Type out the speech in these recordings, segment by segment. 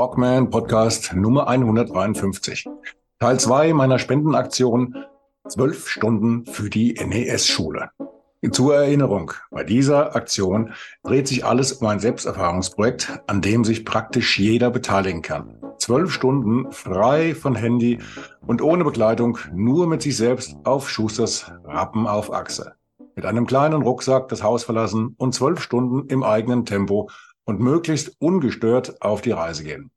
Walkman Podcast Nummer 153. Teil 2 meiner Spendenaktion 12 Stunden für die NES-Schule. Zur Erinnerung, bei dieser Aktion dreht sich alles um ein Selbsterfahrungsprojekt, an dem sich praktisch jeder beteiligen kann. Zwölf Stunden frei von Handy und ohne Begleitung, nur mit sich selbst auf Schusters Rappen auf Achse. Mit einem kleinen Rucksack das Haus verlassen und zwölf Stunden im eigenen Tempo und möglichst ungestört auf die Reise gehen.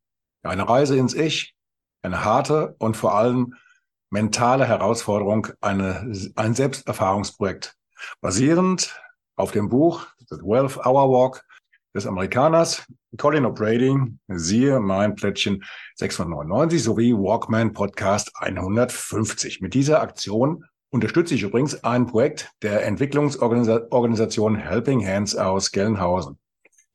Eine Reise ins Ich, eine harte und vor allem mentale Herausforderung, eine, ein Selbsterfahrungsprojekt, basierend auf dem Buch The 12 Hour Walk des Amerikaners Colin O'Brady, siehe mein Plättchen 699 sowie Walkman Podcast 150. Mit dieser Aktion unterstütze ich übrigens ein Projekt der Entwicklungsorganisation Helping Hands aus Gelnhausen.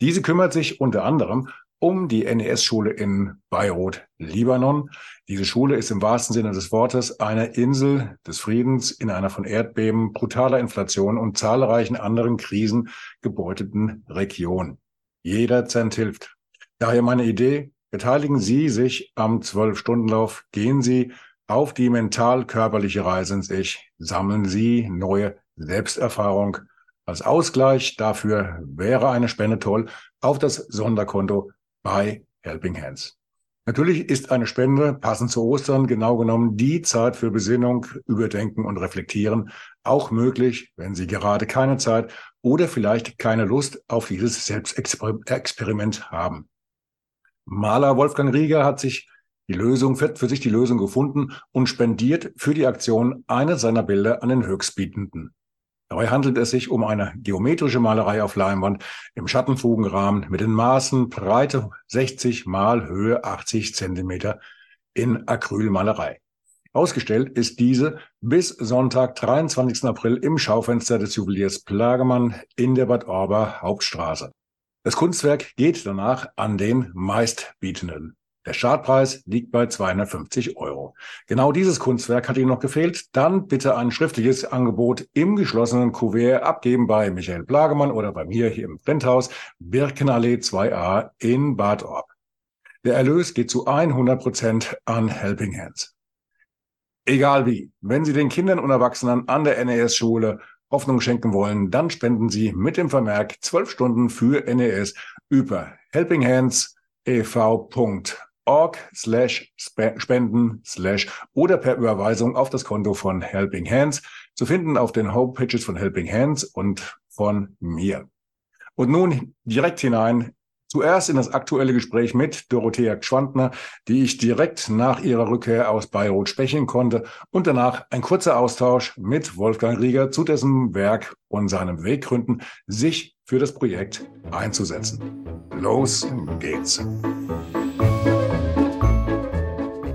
Diese kümmert sich unter anderem um die NES-Schule in Beirut, Libanon. Diese Schule ist im wahrsten Sinne des Wortes eine Insel des Friedens in einer von Erdbeben, brutaler Inflation und zahlreichen anderen Krisen gebeuteten Region. Jeder Cent hilft. Daher meine Idee, beteiligen Sie sich am Zwölf-Stunden-Lauf, gehen Sie auf die mental-körperliche Reise ins Ich, sammeln Sie neue Selbsterfahrung, als Ausgleich dafür wäre eine Spende toll auf das Sonderkonto bei Helping Hands. Natürlich ist eine Spende passend zu Ostern genau genommen die Zeit für Besinnung, Überdenken und Reflektieren auch möglich, wenn Sie gerade keine Zeit oder vielleicht keine Lust auf dieses Selbstexperiment haben. Maler Wolfgang Rieger hat sich die Lösung, für sich die Lösung gefunden und spendiert für die Aktion eines seiner Bilder an den Höchstbietenden. Dabei handelt es sich um eine geometrische Malerei auf Leinwand im Schattenfugenrahmen mit den Maßen Breite 60 mal Höhe 80 Zentimeter in Acrylmalerei. Ausgestellt ist diese bis Sonntag, 23. April im Schaufenster des Juweliers Plagemann in der Bad Orber Hauptstraße. Das Kunstwerk geht danach an den Meistbietenden. Der Startpreis liegt bei 250 Euro. Genau dieses Kunstwerk hat Ihnen noch gefehlt. Dann bitte ein schriftliches Angebot im geschlossenen Kuvert abgeben bei Michael Plagemann oder bei mir hier im Printhaus Birkenallee 2a in Bad Orb. Der Erlös geht zu 100 Prozent an Helping Hands. Egal wie, wenn Sie den Kindern und Erwachsenen an der NES-Schule Hoffnung schenken wollen, dann spenden Sie mit dem Vermerk 12 Stunden für NES über Helping Hands e.V org slash spenden slash oder per Überweisung auf das Konto von Helping Hands zu finden auf den Homepages von Helping Hands und von mir. Und nun direkt hinein Zuerst in das aktuelle Gespräch mit Dorothea Schwandner, die ich direkt nach ihrer Rückkehr aus Bayreuth sprechen konnte und danach ein kurzer Austausch mit Wolfgang Rieger zu dessen Werk und seinem Weggründen, sich für das Projekt einzusetzen. Los geht's.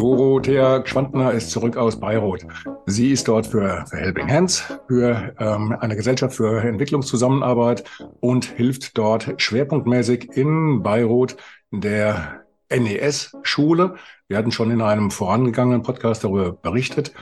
Dorothea Schwandner ist zurück aus Bayreuth. Sie ist dort für, für Helping Hands, für ähm, eine Gesellschaft für Entwicklungszusammenarbeit und hilft dort schwerpunktmäßig in Bayreuth der NES-Schule. Wir hatten schon in einem vorangegangenen Podcast darüber berichtet.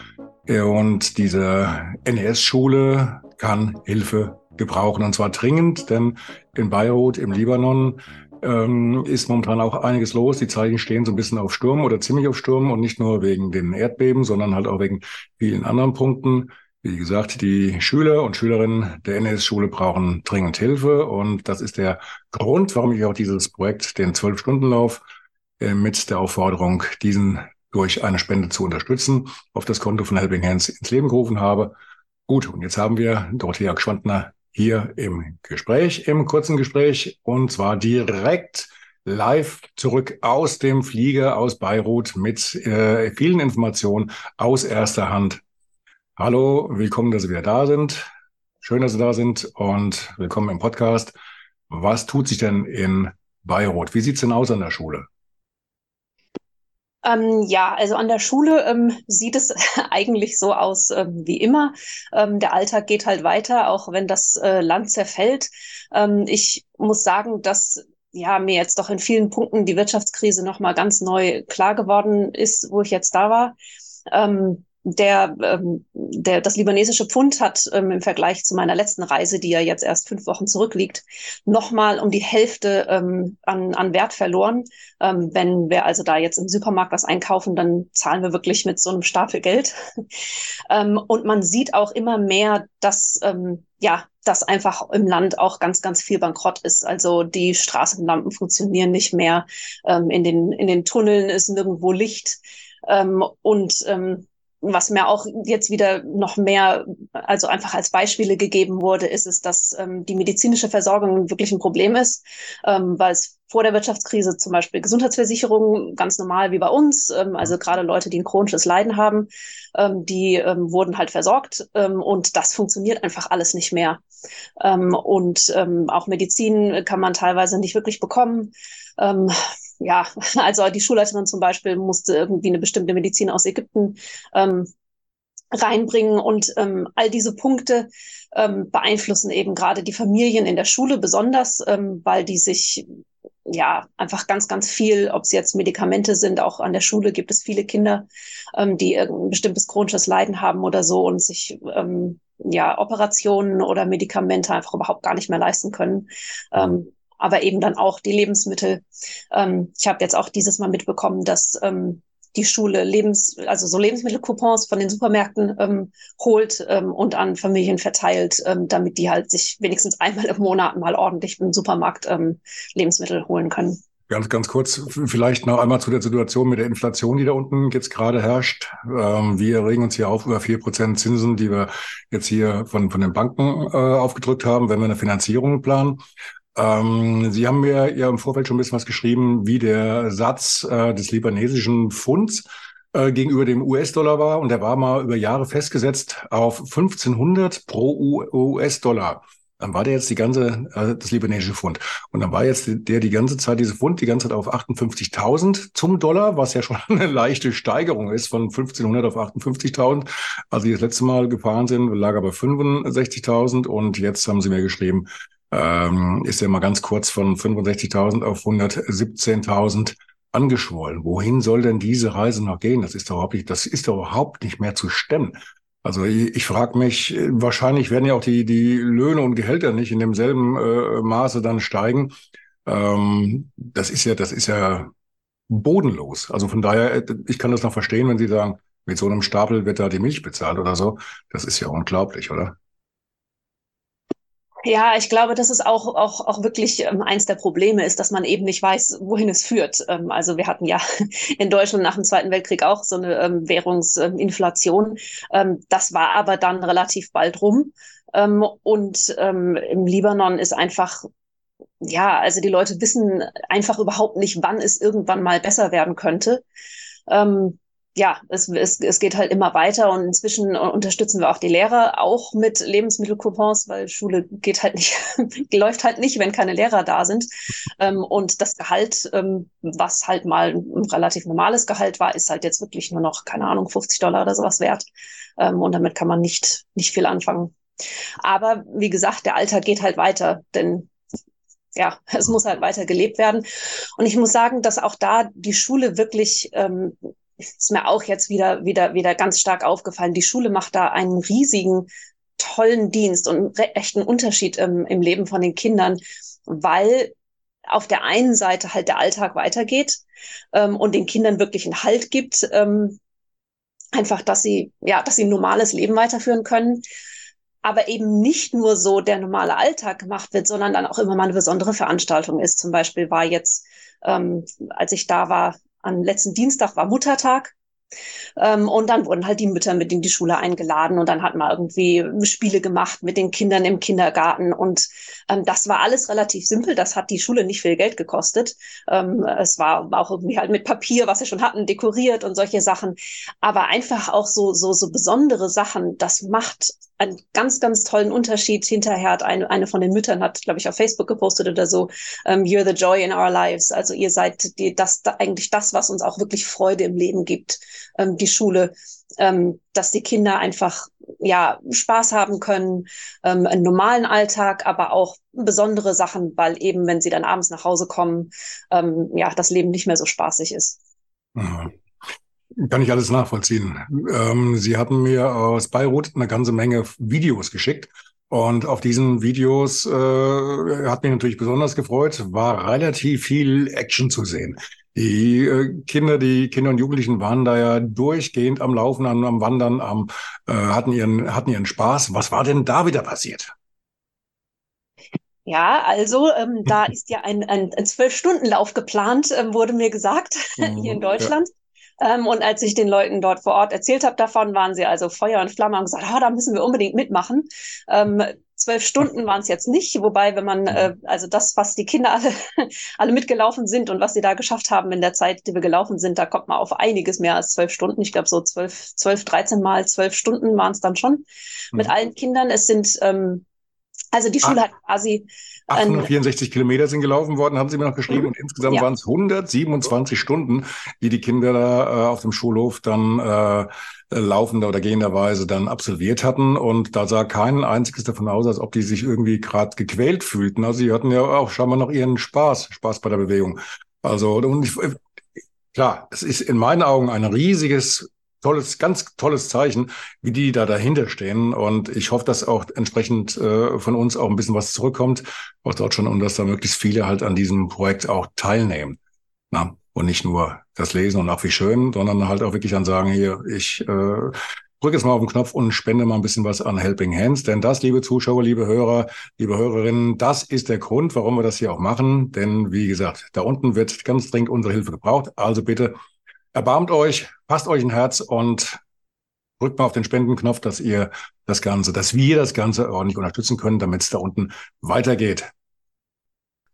Und diese NES-Schule kann Hilfe gebrauchen, und zwar dringend, denn in Beirut im Libanon ähm, ist momentan auch einiges los. Die Zeichen stehen so ein bisschen auf Sturm oder ziemlich auf Sturm und nicht nur wegen den Erdbeben, sondern halt auch wegen vielen anderen Punkten. Wie gesagt, die Schüler und Schülerinnen der NS-Schule brauchen dringend Hilfe und das ist der Grund, warum ich auch dieses Projekt, den Zwölf-Stunden-Lauf, äh, mit der Aufforderung, diesen durch eine Spende zu unterstützen, auf das Konto von Helping Hands ins Leben gerufen habe. Gut, und jetzt haben wir Dorothea Schwandner hier im Gespräch, im kurzen Gespräch und zwar direkt live zurück aus dem Flieger aus Beirut mit äh, vielen Informationen aus erster Hand. Hallo, willkommen, dass Sie wieder da sind. Schön, dass Sie da sind und willkommen im Podcast. Was tut sich denn in Beirut? Wie sieht's denn aus an der Schule? Ähm, ja, also an der Schule ähm, sieht es eigentlich so aus ähm, wie immer. Ähm, der Alltag geht halt weiter, auch wenn das äh, Land zerfällt. Ähm, ich muss sagen, dass ja mir jetzt doch in vielen Punkten die Wirtschaftskrise noch mal ganz neu klar geworden ist, wo ich jetzt da war. Ähm, der, ähm, der, das libanesische Pfund hat ähm, im Vergleich zu meiner letzten Reise, die ja jetzt erst fünf Wochen zurückliegt, nochmal um die Hälfte ähm, an, an Wert verloren. Ähm, wenn wir also da jetzt im Supermarkt was einkaufen, dann zahlen wir wirklich mit so einem Stapel Geld. ähm, und man sieht auch immer mehr, dass ähm, ja, dass einfach im Land auch ganz, ganz viel Bankrott ist. Also die Straßenlampen funktionieren nicht mehr. Ähm, in, den, in den Tunneln ist nirgendwo Licht. Ähm, und ähm, was mir auch jetzt wieder noch mehr, also einfach als Beispiele gegeben wurde, ist es, dass ähm, die medizinische Versorgung wirklich ein Problem ist, ähm, weil es vor der Wirtschaftskrise zum Beispiel Gesundheitsversicherungen ganz normal wie bei uns, ähm, also gerade Leute, die ein chronisches Leiden haben, ähm, die ähm, wurden halt versorgt ähm, und das funktioniert einfach alles nicht mehr. Ähm, und ähm, auch Medizin kann man teilweise nicht wirklich bekommen. Ähm, ja, also die Schulleiterin zum Beispiel musste irgendwie eine bestimmte Medizin aus Ägypten ähm, reinbringen und ähm, all diese Punkte ähm, beeinflussen eben gerade die Familien in der Schule besonders, ähm, weil die sich ja einfach ganz, ganz viel, ob es jetzt Medikamente sind, auch an der Schule gibt es viele Kinder, ähm, die ein bestimmtes chronisches Leiden haben oder so und sich ähm, ja Operationen oder Medikamente einfach überhaupt gar nicht mehr leisten können. Ähm, aber eben dann auch die Lebensmittel. Ähm, ich habe jetzt auch dieses Mal mitbekommen, dass ähm, die Schule Lebens, also so Lebensmittelcoupons von den Supermärkten ähm, holt ähm, und an Familien verteilt, ähm, damit die halt sich wenigstens einmal im Monat mal ordentlich im Supermarkt ähm, Lebensmittel holen können. Ganz, ganz kurz, vielleicht noch einmal zu der Situation mit der Inflation, die da unten jetzt gerade herrscht. Ähm, wir regen uns hier auf über vier Prozent Zinsen, die wir jetzt hier von, von den Banken äh, aufgedrückt haben, wenn wir eine Finanzierung planen. Ähm, Sie haben mir ja im Vorfeld schon ein bisschen was geschrieben, wie der Satz äh, des libanesischen Pfunds äh, gegenüber dem US-Dollar war. Und der war mal über Jahre festgesetzt auf 1500 pro US-Dollar. Dann war der jetzt die ganze, äh, das libanesische Pfund. Und dann war jetzt der die ganze Zeit, diese Pfund, die ganze Zeit auf 58.000 zum Dollar, was ja schon eine leichte Steigerung ist von 1500 auf 58.000. Als sie das letzte Mal gefahren sind, lag aber 65.000 und jetzt haben sie mir geschrieben, ähm, ist ja mal ganz kurz von 65.000 auf 117.000 angeschwollen. Wohin soll denn diese Reise noch gehen? Das ist doch überhaupt nicht, das ist doch überhaupt nicht mehr zu stemmen. Also ich, ich frage mich, wahrscheinlich werden ja auch die, die Löhne und Gehälter nicht in demselben äh, Maße dann steigen. Ähm, das ist ja, das ist ja bodenlos. Also von daher, ich kann das noch verstehen, wenn Sie sagen, mit so einem Stapel wird da die Milch bezahlt oder so. Das ist ja unglaublich, oder? Ja, ich glaube, das ist auch, auch, auch wirklich ähm, eins der Probleme ist, dass man eben nicht weiß, wohin es führt. Ähm, also wir hatten ja in Deutschland nach dem Zweiten Weltkrieg auch so eine ähm, Währungsinflation. Das war aber dann relativ bald rum. Und im Libanon ist einfach ja, also die Leute wissen einfach überhaupt nicht, wann es irgendwann mal besser werden könnte. Ähm, ja, es, es, es geht halt immer weiter und inzwischen unterstützen wir auch die Lehrer auch mit Lebensmittelcoupons, weil Schule geht halt nicht, läuft halt nicht, wenn keine Lehrer da sind. Ähm, und das Gehalt, ähm, was halt mal ein relativ normales Gehalt war, ist halt jetzt wirklich nur noch, keine Ahnung, 50 Dollar oder sowas wert. Ähm, und damit kann man nicht, nicht viel anfangen. Aber wie gesagt, der Alltag geht halt weiter, denn ja, es muss halt weiter gelebt werden. Und ich muss sagen, dass auch da die Schule wirklich ähm, ist mir auch jetzt wieder, wieder, wieder ganz stark aufgefallen. Die Schule macht da einen riesigen, tollen Dienst und echten Unterschied im, im Leben von den Kindern, weil auf der einen Seite halt der Alltag weitergeht ähm, und den Kindern wirklich einen Halt gibt, ähm, einfach, dass sie, ja, dass sie ein normales Leben weiterführen können. Aber eben nicht nur so der normale Alltag gemacht wird, sondern dann auch immer mal eine besondere Veranstaltung ist. Zum Beispiel war jetzt, ähm, als ich da war, am letzten Dienstag war Muttertag. Ähm, und dann wurden halt die Mütter mit in die Schule eingeladen und dann hat man irgendwie Spiele gemacht mit den Kindern im Kindergarten. Und ähm, das war alles relativ simpel. Das hat die Schule nicht viel Geld gekostet. Ähm, es war auch irgendwie halt mit Papier, was sie schon hatten, dekoriert und solche Sachen. Aber einfach auch so, so, so besondere Sachen, das macht einen ganz, ganz tollen Unterschied. Hinterher hat eine, eine von den Müttern hat, glaube ich, auf Facebook gepostet oder so, um, You're the joy in our lives. Also ihr seid die, das da, eigentlich das, was uns auch wirklich Freude im Leben gibt, ähm, die Schule, ähm, dass die Kinder einfach ja Spaß haben können, ähm, einen normalen Alltag, aber auch besondere Sachen, weil eben, wenn sie dann abends nach Hause kommen, ähm, ja, das Leben nicht mehr so spaßig ist. Mhm. Kann ich alles nachvollziehen. Ähm, Sie hatten mir aus Beirut eine ganze Menge Videos geschickt. Und auf diesen Videos äh, hat mich natürlich besonders gefreut, war relativ viel Action zu sehen. Die äh, Kinder, die Kinder und Jugendlichen waren da ja durchgehend am Laufen, am, am Wandern, am, äh, hatten, ihren, hatten ihren Spaß. Was war denn da wieder passiert? Ja, also ähm, da ist ja ein, ein, ein Zwölf-Stunden-Lauf geplant, ähm, wurde mir gesagt, hier in Deutschland. Ähm, und als ich den Leuten dort vor Ort erzählt habe davon, waren sie also Feuer und Flamme und gesagt, oh, da müssen wir unbedingt mitmachen. Ähm, zwölf Stunden waren es jetzt nicht, wobei, wenn man, äh, also das, was die Kinder alle, alle mitgelaufen sind und was sie da geschafft haben in der Zeit, die wir gelaufen sind, da kommt man auf einiges mehr als zwölf Stunden. Ich glaube, so zwölf, zwölf, dreizehn Mal zwölf Stunden waren es dann schon mhm. mit allen Kindern. Es sind, ähm, also die Schule Ach. hat quasi 864 Kilometer sind gelaufen worden, haben Sie mir noch geschrieben. Und insgesamt ja. waren es 127 Stunden, die die Kinder da äh, auf dem Schulhof dann äh, laufender oder gehenderweise dann absolviert hatten. Und da sah kein einziges davon aus, als ob die sich irgendwie gerade gequält fühlten. Also sie hatten ja auch scheinbar noch ihren Spaß, Spaß bei der Bewegung. Also und ich, klar, es ist in meinen Augen ein riesiges tolles, ganz tolles Zeichen, wie die da dahinter stehen. Und ich hoffe, dass auch entsprechend äh, von uns auch ein bisschen was zurückkommt aus Deutschland und dass da möglichst viele halt an diesem Projekt auch teilnehmen. Na, und nicht nur das Lesen und auch wie schön, sondern halt auch wirklich dann sagen, hier, ich äh, drücke jetzt mal auf den Knopf und spende mal ein bisschen was an Helping Hands. Denn das, liebe Zuschauer, liebe Hörer, liebe Hörerinnen, das ist der Grund, warum wir das hier auch machen. Denn wie gesagt, da unten wird ganz dringend unsere Hilfe gebraucht. Also bitte erbarmt euch, passt euch ein Herz und drückt mal auf den Spendenknopf, dass ihr das Ganze, dass wir das Ganze ordentlich unterstützen können, damit es da unten weitergeht.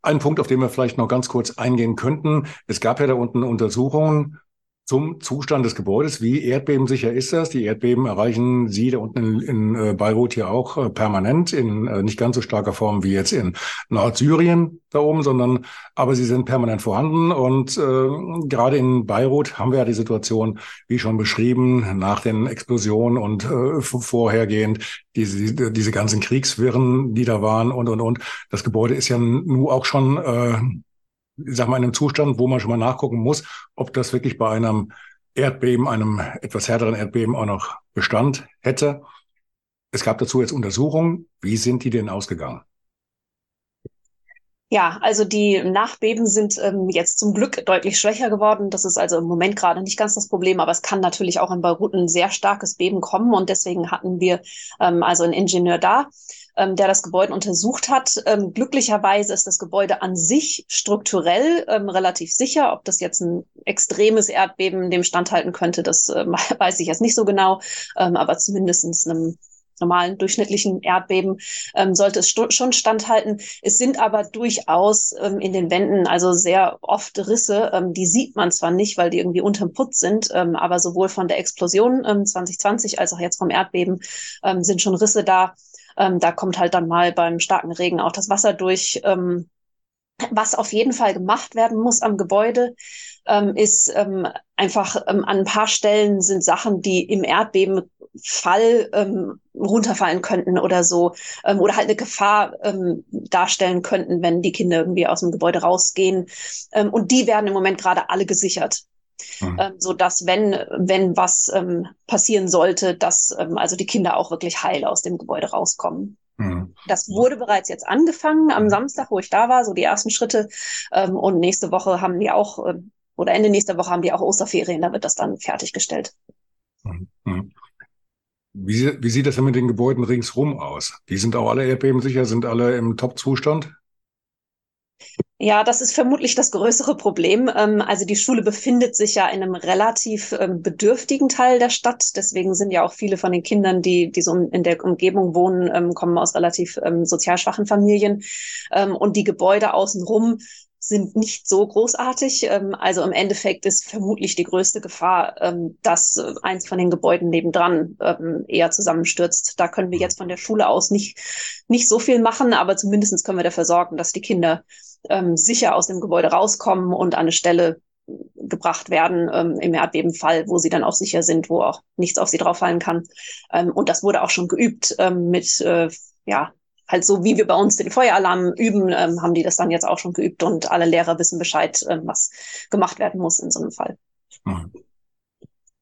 Ein Punkt, auf den wir vielleicht noch ganz kurz eingehen könnten. Es gab ja da unten Untersuchungen zum Zustand des Gebäudes. Wie erdbebensicher ist das? Die Erdbeben erreichen Sie da unten in, in äh, Beirut hier auch äh, permanent, in äh, nicht ganz so starker Form wie jetzt in Nordsyrien da oben, sondern aber sie sind permanent vorhanden. Und äh, gerade in Beirut haben wir ja die Situation, wie schon beschrieben, nach den Explosionen und äh, vorhergehend diese, diese ganzen Kriegswirren, die da waren und und und. Das Gebäude ist ja nun auch schon äh, ich sag mal, in einem Zustand, wo man schon mal nachgucken muss, ob das wirklich bei einem Erdbeben, einem etwas härteren Erdbeben auch noch Bestand hätte. Es gab dazu jetzt Untersuchungen. Wie sind die denn ausgegangen? Ja, also die Nachbeben sind ähm, jetzt zum Glück deutlich schwächer geworden. Das ist also im Moment gerade nicht ganz das Problem, aber es kann natürlich auch in Beirut ein sehr starkes Beben kommen und deswegen hatten wir ähm, also einen Ingenieur da, ähm, der das Gebäude untersucht hat. Ähm, glücklicherweise ist das Gebäude an sich strukturell ähm, relativ sicher. Ob das jetzt ein extremes Erdbeben dem standhalten könnte, das äh, weiß ich jetzt nicht so genau, ähm, aber zumindestens einem normalen durchschnittlichen Erdbeben ähm, sollte es schon standhalten. Es sind aber durchaus ähm, in den Wänden also sehr oft Risse. Ähm, die sieht man zwar nicht, weil die irgendwie unterm Putz sind, ähm, aber sowohl von der Explosion ähm, 2020 als auch jetzt vom Erdbeben ähm, sind schon Risse da. Ähm, da kommt halt dann mal beim starken Regen auch das Wasser durch. Ähm, was auf jeden Fall gemacht werden muss am Gebäude, ähm, ist ähm, einfach ähm, an ein paar Stellen sind Sachen, die im Erdbebenfall ähm, runterfallen könnten oder so ähm, oder halt eine Gefahr ähm, darstellen könnten, wenn die Kinder irgendwie aus dem Gebäude rausgehen. Ähm, und die werden im Moment gerade alle gesichert. Mhm. Ähm, so dass wenn wenn was ähm, passieren sollte, dass ähm, also die Kinder auch wirklich heil aus dem Gebäude rauskommen. Mhm. Das wurde bereits jetzt angefangen am Samstag, wo ich da war, so die ersten Schritte. Ähm, und nächste Woche haben die auch äh, oder Ende nächster Woche haben die auch Osterferien, da wird das dann fertiggestellt. Mhm. mhm. Wie, wie sieht das denn mit den Gebäuden ringsrum aus? Die sind auch alle erdbebensicher, sind alle im Top-Zustand? Ja, das ist vermutlich das größere Problem. Ähm, also die Schule befindet sich ja in einem relativ ähm, bedürftigen Teil der Stadt. Deswegen sind ja auch viele von den Kindern, die, die so in der Umgebung wohnen, ähm, kommen aus relativ sozial schwachen Familien. Und die Gebäude außenrum sind nicht so großartig. Also im Endeffekt ist vermutlich die größte Gefahr, dass äh, eins von den Gebäuden nebendran eher zusammenstürzt. Da können wir jetzt von der Schule aus nicht, nicht so viel machen, aber zumindest können wir dafür sorgen, dass die Kinder ähm, sicher aus dem Gebäude rauskommen und an eine Stelle gebracht werden ähm, im Erdbebenfall, wo sie dann auch sicher sind, wo auch nichts auf sie drauf fallen kann. Ähm, und das wurde auch schon geübt ähm, mit äh, ja, halt so wie wir bei uns den Feueralarm üben, ähm, haben die das dann jetzt auch schon geübt und alle Lehrer wissen Bescheid, ähm, was gemacht werden muss in so einem Fall. Mhm.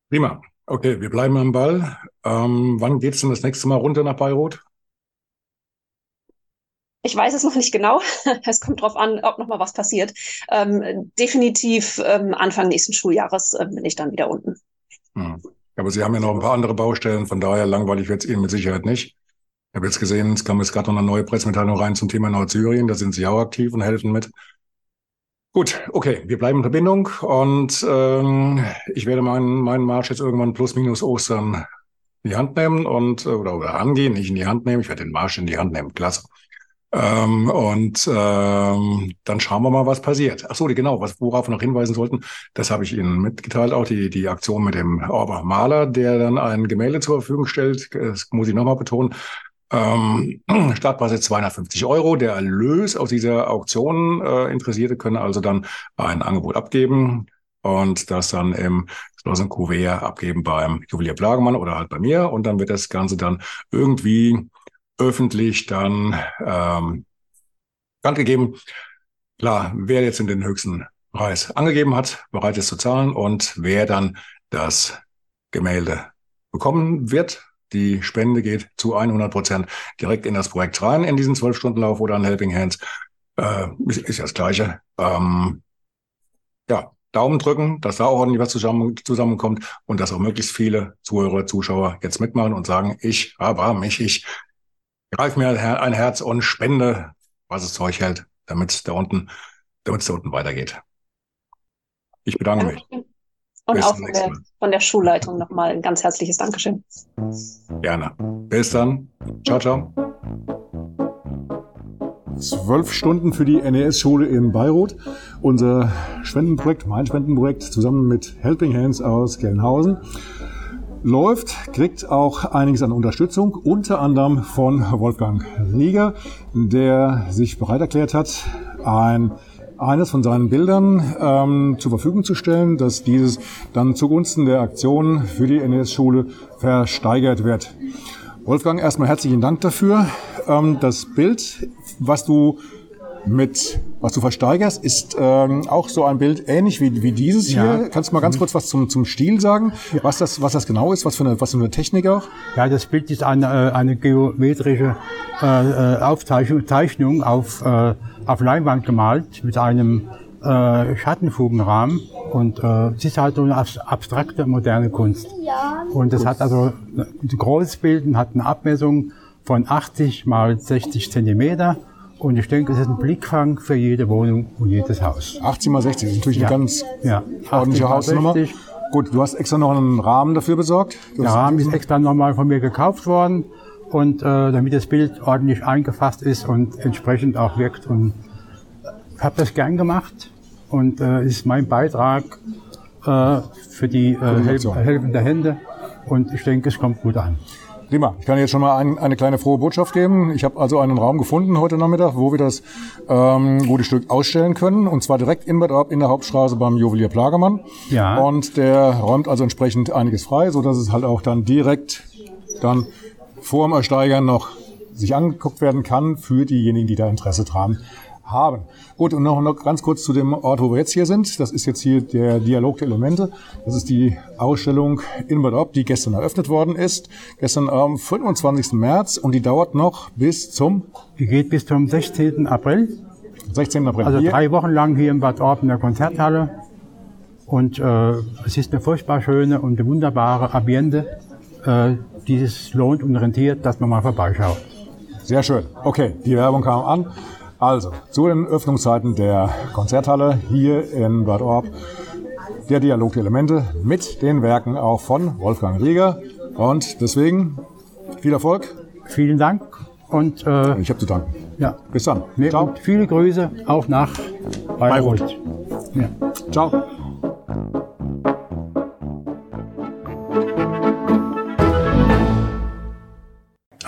Prima. Okay, wir bleiben am Ball. Ähm, wann geht's denn das nächste Mal runter nach Beirut? Ich weiß es noch nicht genau. Es kommt darauf an, ob noch mal was passiert. Ähm, definitiv ähm, Anfang nächsten Schuljahres äh, bin ich dann wieder unten. Hm. Aber Sie haben ja noch ein paar andere Baustellen, von daher langweilig wird es Ihnen mit Sicherheit nicht. Ich habe jetzt gesehen, es kam jetzt gerade noch eine neue Pressemitteilung rein zum Thema Nordsyrien. Da sind Sie auch aktiv und helfen mit. Gut, okay, wir bleiben in Verbindung und ähm, ich werde meinen, meinen Marsch jetzt irgendwann plus minus Ostern in die Hand nehmen und oder, oder angehen, nicht in die Hand nehmen. Ich werde den Marsch in die Hand nehmen, klasse. Ähm, und ähm, dann schauen wir mal, was passiert. Ach so, genau, was, worauf wir noch hinweisen sollten, das habe ich Ihnen mitgeteilt, auch die, die Aktion mit dem Orber Maler, der dann ein Gemälde zur Verfügung stellt, das muss ich nochmal betonen, ähm, Startpreis ist 250 Euro. Der Erlös aus dieser Auktion äh, Interessierte können also dann ein Angebot abgeben und das dann im geschlossenen Kuvert abgeben beim Juwelier Plagemann oder halt bei mir. Und dann wird das Ganze dann irgendwie öffentlich dann ähm, bekannt. Klar, wer jetzt in den höchsten Preis angegeben hat, bereit ist zu zahlen und wer dann das Gemälde bekommen wird, die Spende geht zu 100 Prozent direkt in das Projekt rein, in diesen Zwölf-Stunden-Lauf oder an Helping Hands. Äh, ist, ist ja das Gleiche. Ähm, ja, Daumen drücken, dass da auch ordentlich was zusammen, zusammenkommt und dass auch möglichst viele Zuhörer, Zuschauer jetzt mitmachen und sagen, ich aber mich, ich greif mir ein Herz und spende, was es Zeug hält, damit da unten, damit es da unten weitergeht. Ich bedanke mich. Und Bis auch von der, von der, Schulleitung nochmal ein ganz herzliches Dankeschön. Gerne. Bis dann. Ciao, ciao. Zwölf Stunden für die NES-Schule in Beirut. Unser Spendenprojekt, mein Spendenprojekt, zusammen mit Helping Hands aus Gelnhausen läuft, kriegt auch einiges an Unterstützung, unter anderem von Wolfgang Rieger, der sich bereit erklärt hat, ein eines von seinen Bildern ähm, zur Verfügung zu stellen, dass dieses dann zugunsten der Aktion für die NES-Schule versteigert wird. Wolfgang, erstmal herzlichen Dank dafür. Ähm, das Bild, was du mit, was du versteigerst, ist ähm, auch so ein Bild ähnlich wie, wie dieses ja. hier. Kannst du mal ganz mhm. kurz was zum, zum Stil sagen, ja. was, das, was das genau ist, was für eine, was für eine Technik auch? Ja, das Bild ist eine, äh, eine geometrische äh, äh Aufzeichnung auf, äh, auf Leinwand gemalt mit einem äh, Schattenfugenrahmen und äh, es ist halt so eine abstrakte moderne Kunst. Und es hat also ein großes Bild und hat eine Abmessung von 80 mal 60 Zentimeter und ich denke, es ist ein Blickfang für jede Wohnung und jedes Haus. 80 mal 60 ist natürlich ja. eine ganz ja. ordentliche Hausnummer. 60. Gut, du hast extra noch einen Rahmen dafür besorgt? Der Rahmen ist extra nochmal von mir gekauft worden und äh, damit das Bild ordentlich eingefasst ist und entsprechend auch wirkt. Und ich habe das gern gemacht und äh, ist mein Beitrag äh, für die äh, helfende Hände und ich denke, es kommt gut an. Prima. Ich kann jetzt schon mal ein, eine kleine frohe Botschaft geben. Ich habe also einen Raum gefunden heute Nachmittag, wo wir das ähm, gute Stück ausstellen können. Und zwar direkt in Bad Orb in der Hauptstraße beim Juwelier Plagemann. Ja. Und der räumt also entsprechend einiges frei, so dass es halt auch dann direkt dann vor dem Ersteigern noch sich angeguckt werden kann für diejenigen, die da Interesse dran haben. Gut, und noch, noch ganz kurz zu dem Ort, wo wir jetzt hier sind. Das ist jetzt hier der Dialog der Elemente. Das ist die Ausstellung in Bad Ob, die gestern eröffnet worden ist. Gestern am 25. März und die dauert noch bis zum? Die geht bis zum 16. April. 16. April. Also hier. drei Wochen lang hier in Bad Orb in der Konzerthalle. Und äh, es ist eine furchtbar schöne und eine wunderbare Ambiente, äh, die es lohnt und rentiert, dass man mal vorbeischaut. Sehr schön. Okay, die Werbung kam an. Also, zu den Öffnungszeiten der Konzerthalle hier in Bad Orb. Der Dialog der Elemente mit den Werken auch von Wolfgang Rieger. Und deswegen viel Erfolg. Vielen Dank Und äh, Ich habe zu danken. ja, Bis dann. nee, Ciao. viele Grüße auch nach Bayreuth. Bayreuth. Ja. Ciao.